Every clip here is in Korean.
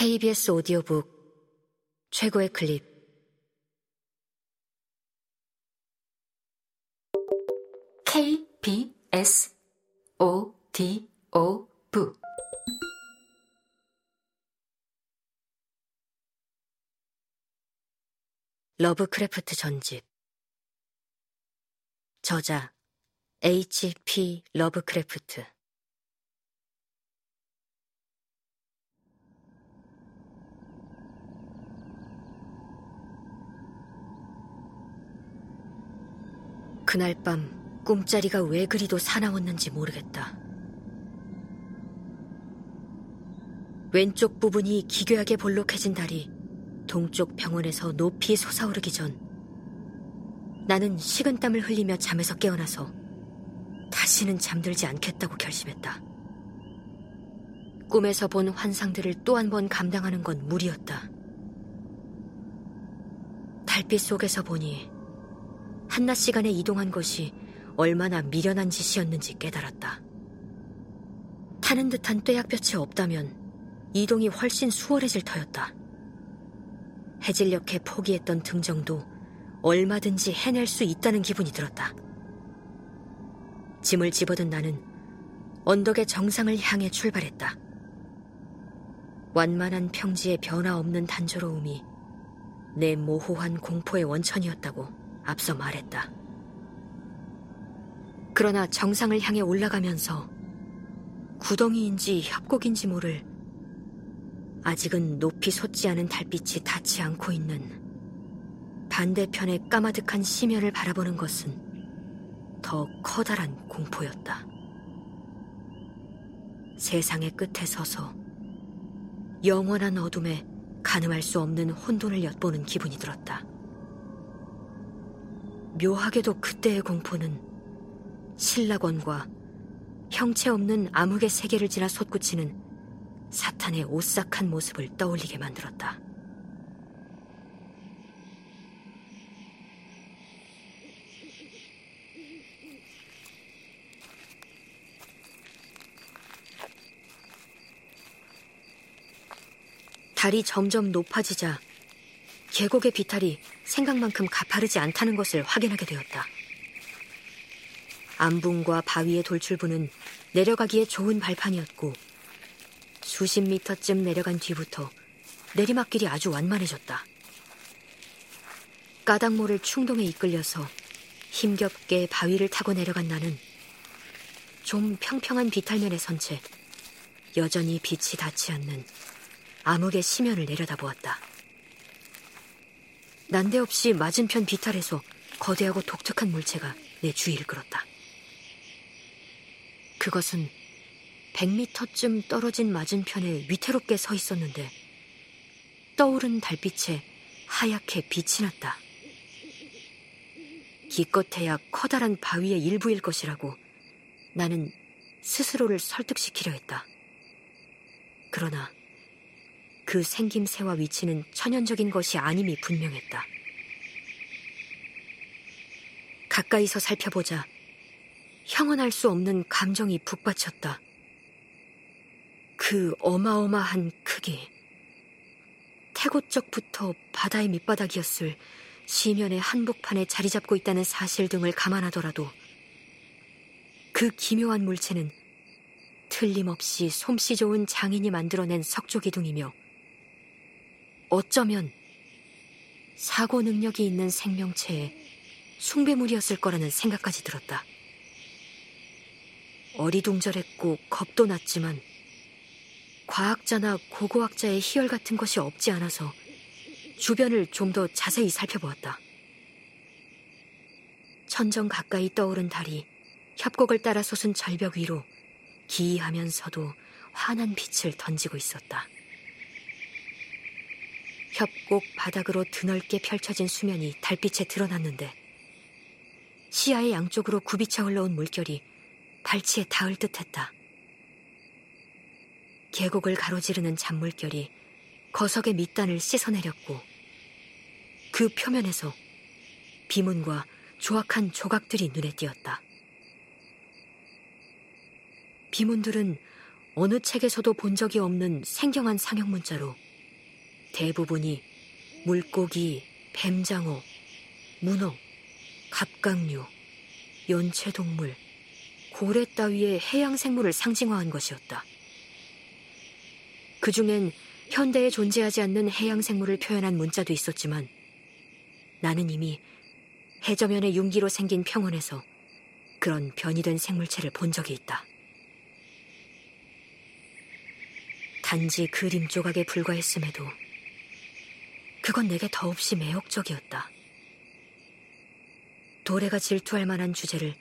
KBS 오디오북 최고의 클립. KBS 오디오북. 러브크래프트 전집. 저자 H.P. 러브크래프트 그날 밤 꿈자리가 왜 그리도 사나웠는지 모르겠다. 왼쪽 부분이 기괴하게 볼록해진 달이 동쪽 병원에서 높이 솟아오르기 전 나는 식은땀을 흘리며 잠에서 깨어나서 다시는 잠들지 않겠다고 결심했다. 꿈에서 본 환상들을 또 한 번 감당하는 건 무리였다. 달빛 속에서 보니 한낮 시간에 이동한 것이 얼마나 미련한 짓이었는지 깨달았다. 타는 듯한 뙤약볕이 없다면 이동이 훨씬 수월해질 터였다. 해질녘에 포기했던 등정도 얼마든지 해낼 수 있다는 기분이 들었다. 짐을 집어든 나는 언덕의 정상을 향해 출발했다. 완만한 평지의 변화 없는 단조로움이 내 모호한 공포의 원천이었다고 앞서 말했다. 그러나 정상을 향해 올라가면서 구덩이인지 협곡인지 모를 아직은 높이 솟지 않은 달빛이 닿지 않고 있는 반대편의 까마득한 심연을 바라보는 것은 더 커다란 공포였다. 세상의 끝에 서서 영원한 어둠에 가늠할 수 없는 혼돈을 엿보는 기분이 들었다. 묘하게도 그때의 공포는 신라권과 형체 없는 암흑의 세계를 지나 솟구치는 사탄의 오싹한 모습을 떠올리게 만들었다. 달이 점점 높아지자 계곡의 비탈이 생각만큼 가파르지 않다는 것을 확인하게 되었다. 암붕과 바위의 돌출부는 내려가기에 좋은 발판이었고 수십 미터쯤 내려간 뒤부터 내리막길이 아주 완만해졌다. 까닭모를 충동에 이끌려서 힘겹게 바위를 타고 내려간 나는 좀 평평한 비탈면에 선 채 여전히 빛이 닿지 않는 암흑의 심연을 내려다보았다. 난데없이 맞은편 비탈에서 거대하고 독특한 물체가 내 주위를 끌었다. 그것은 100미터쯤 떨어진 맞은편에 위태롭게 서 있었는데 떠오른 달빛에 하얗게 빛이 났다. 기껏해야 커다란 바위의 일부일 것이라고 나는 스스로를 설득시키려 했다. 그러나 그 생김새와 위치는 천연적인 것이 아님이 분명했다. 가까이서 살펴보자 형언 할 수 없는 감정이 북받쳤다. 그 어마어마한 크기. 태고적부터 바다의 밑바닥이었을 시면의 한복판에 자리 잡고 있다는 사실 등을 감안하더라도 그 기묘한 물체는 틀림없이 솜씨 좋은 장인이 만들어낸 석조기둥이며 어쩌면 사고 능력이 있는 생명체의 숭배물이었을 거라는 생각까지 들었다. 어리둥절했고 겁도 났지만 과학자나 고고학자의 희열 같은 것이 없지 않아서 주변을 좀 더 자세히 살펴보았다. 천정 가까이 떠오른 달이 협곡을 따라 솟은 절벽 위로 기이하면서도 환한 빛을 던지고 있었다. 협곡 바닥으로 드넓게 펼쳐진 수면이 달빛에 드러났는데 시야의 양쪽으로 굽이쳐 흘러온 물결이 발치에 닿을 듯했다. 계곡을 가로지르는 잔물결이 거석의 밑단을 씻어내렸고 그 표면에서 비문과 조악한 조각들이 눈에 띄었다. 비문들은 어느 책에서도 본 적이 없는 생경한 상형 문자로 대부분이 물고기, 뱀장어, 문어, 갑각류, 연체동물, 고래 따위의 해양 생물을 상징화한 것이었다. 그 중엔 현대에 존재하지 않는 해양 생물을 표현한 문자도 있었지만 나는 이미 해저면의 융기로 생긴 평원에서 그런 변이된 생물체를 본 적이 있다. 단지 그림 조각에 불과했음에도 그건 내게 더없이 매혹적이었다. 도래가 질투할 만한 주제를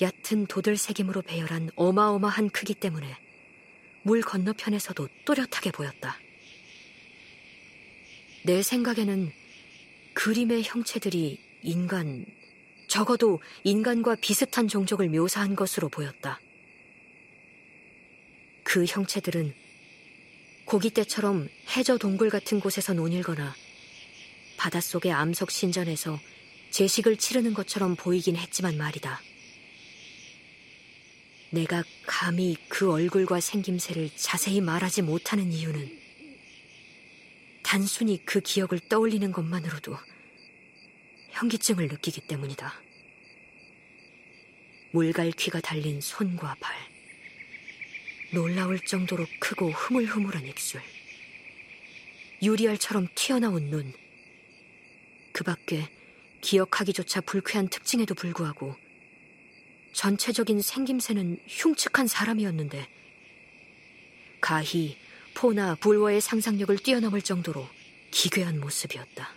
얕은 도들새김으로 배열한 어마어마한 크기 때문에 물 건너편에서도 또렷하게 보였다. 내 생각에는 그림의 형체들이 인간, 적어도 인간과 비슷한 종족을 묘사한 것으로 보였다. 그 형체들은 고깃대처럼 해저 동굴 같은 곳에서 논일거나 바닷속의 암석 신전에서 제식을 치르는 것처럼 보이긴 했지만 말이다. 내가 감히 그 얼굴과 생김새를 자세히 말하지 못하는 이유는 단순히 그 기억을 떠올리는 것만으로도 현기증을 느끼기 때문이다. 물갈퀴가 달린 손과 발, 놀라울 정도로 크고 흐물흐물한 입술, 유리알처럼 튀어나온 눈, 그 밖에 기억하기조차 불쾌한 특징에도 불구하고 전체적인 생김새는 흉측한 사람이었는데 가히 포나 불워의 상상력을 뛰어넘을 정도로 기괴한 모습이었다.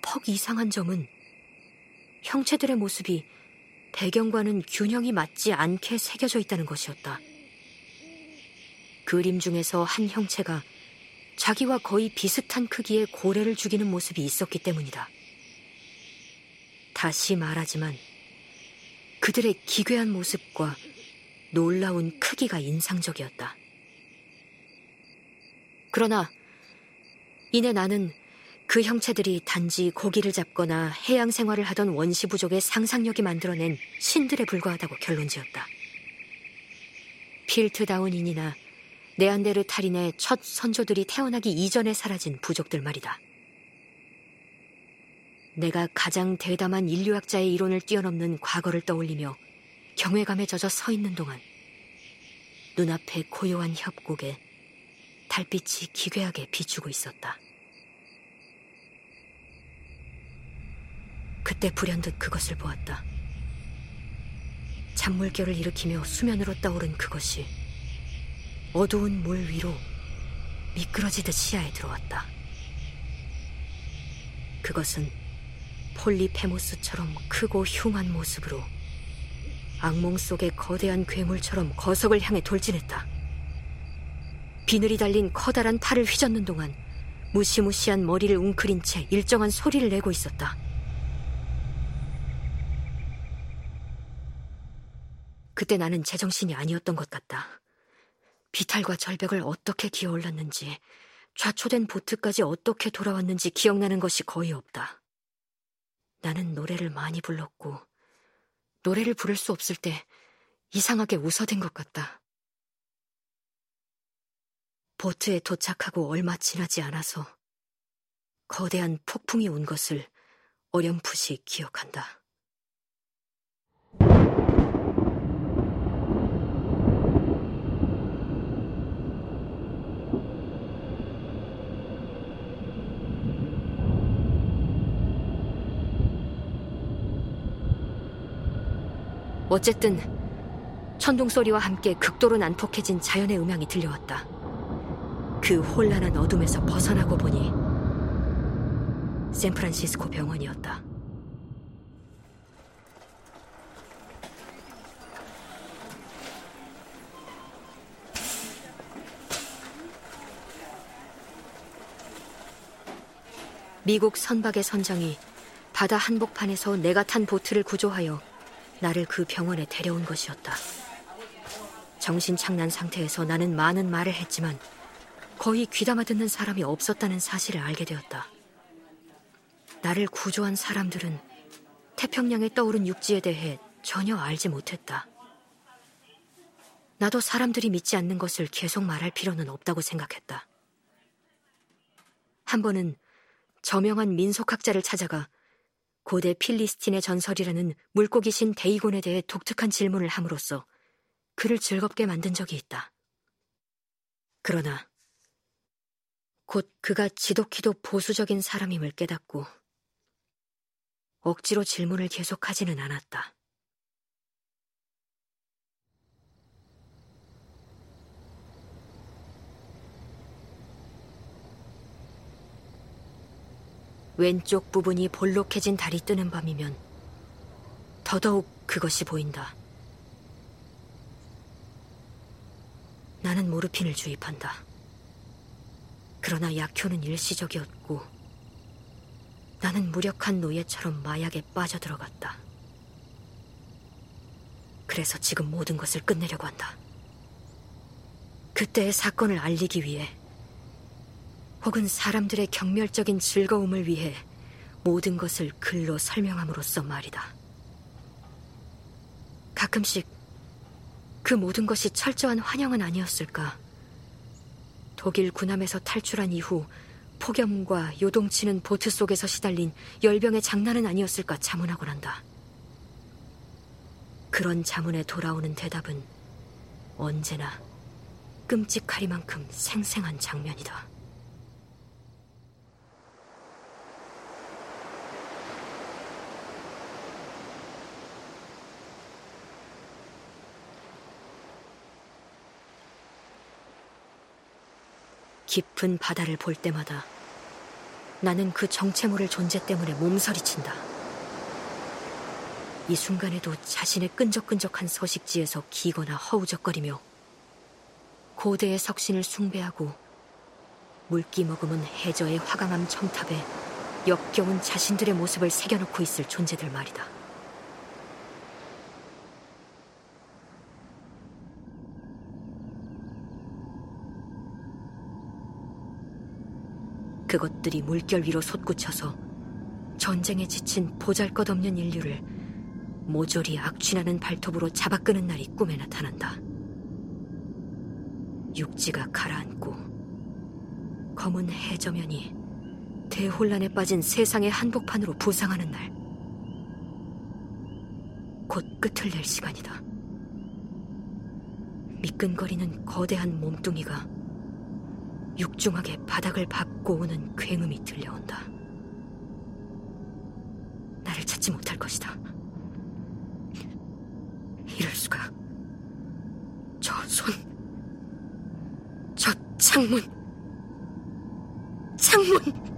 퍽 이상한 점은 형체들의 모습이 배경과는 균형이 맞지 않게 새겨져 있다는 것이었다. 그림 중에서 한 형체가 자기와 거의 비슷한 크기의 고래를 죽이는 모습이 있었기 때문이다. 다시 말하지만 그들의 기괴한 모습과 놀라운 크기가 인상적이었다. 그러나 이내 나는 그 형체들이 단지 고기를 잡거나 해양 생활을 하던 원시 부족의 상상력이 만들어낸 신들에 불과하다고 결론지었다. 필트다운인이나 네안데르탈인의 첫 선조들이 태어나기 이전에 사라진 부족들 말이다. 내가 가장 대담한 인류학자의 이론을 뛰어넘는 과거를 떠올리며 경외감에 젖어 서 있는 동안 눈앞의 고요한 협곡에 달빛이 기괴하게 비추고 있었다. 그때 불현듯 그것을 보았다. 잔물결을 일으키며 수면으로 떠오른 그것이 어두운 물 위로 미끄러지듯 시야에 들어왔다. 그것은 폴리페모스처럼 크고 흉한 모습으로 악몽 속의 거대한 괴물처럼 거석을 향해 돌진했다. 비늘이 달린 커다란 팔을 휘젓는 동안 무시무시한 머리를 웅크린 채 일정한 소리를 내고 있었다. 그때 나는 제정신이 아니었던 것 같다. 비탈과 절벽을 어떻게 기어올랐는지, 좌초된 보트까지 어떻게 돌아왔는지 기억나는 것이 거의 없다. 나는 노래를 많이 불렀고, 노래를 부를 수 없을 때 이상하게 웃어댄 것 같다. 보트에 도착하고 얼마 지나지 않아서 거대한 폭풍이 온 것을 어렴풋이 기억한다. 어쨌든 천둥 소리와 함께 극도로 난폭해진 자연의 음향이 들려왔다. 그 혼란한 어둠에서 벗어나고 보니 샌프란시스코 병원이었다. 미국 선박의 선장이 바다 한복판에서 내가 탄 보트를 구조하여 나를 그 병원에 데려온 것이었다. 정신 착난 상태에서 나는 많은 말을 했지만 거의 귀담아 듣는 사람이 없었다는 사실을 알게 되었다. 나를 구조한 사람들은 태평양에 떠오른 육지에 대해 전혀 알지 못했다. 나도 사람들이 믿지 않는 것을 계속 말할 필요는 없다고 생각했다. 한 번은 저명한 민속학자를 찾아가 고대 필리스틴의 전설이라는 물고기 신 데이곤에 대해 독특한 질문을 함으로써 그를 즐겁게 만든 적이 있다. 그러나 곧 그가 지독히도 보수적인 사람임을 깨닫고 억지로 질문을 계속하지는 않았다. 왼쪽 부분이 볼록해진 달이 뜨는 밤이면 더더욱 그것이 보인다. 나는 모르핀을 주입한다. 그러나 약효는 일시적이었고 나는 무력한 노예처럼 마약에 빠져들어갔다. 그래서 지금 모든 것을 끝내려고 한다. 그때의 사건을 알리기 위해 혹은 사람들의 경멸적인 즐거움을 위해 모든 것을 글로 설명함으로써 말이다. 가끔씩 그 모든 것이 철저한 환영은 아니었을까? 독일 군함에서 탈출한 이후 폭염과 요동치는 보트 속에서 시달린 열병의 장난은 아니었을까 자문하곤 한다. 그런 자문에 돌아오는 대답은 언제나 끔찍하리만큼 생생한 장면이다. 깊은 바다를 볼 때마다 나는 그 정체 모를 존재 때문에 몸서리친다. 이 순간에도 자신의 끈적끈적한 서식지에서 기거나 허우적거리며 고대의 석신을 숭배하고 물기 머금은 해저의 화강암 첨탑에 역겨운 자신들의 모습을 새겨놓고 있을 존재들 말이다. 그것들이 물결 위로 솟구쳐서 전쟁에 지친 보잘것없는 인류를 모조리 악취나는 발톱으로 잡아끄는 날이 꿈에 나타난다. 육지가 가라앉고 검은 해저면이 대혼란에 빠진 세상의 한복판으로 부상하는 날. 곧 끝을 낼 시간이다. 미끈거리는 거대한 몸뚱이가 육중하게 바닥을 밟 고 오는 굉음이 들려온다. 나를 찾지 못할 것이다. 이럴 수가. 저 손, 저 창문, 창문!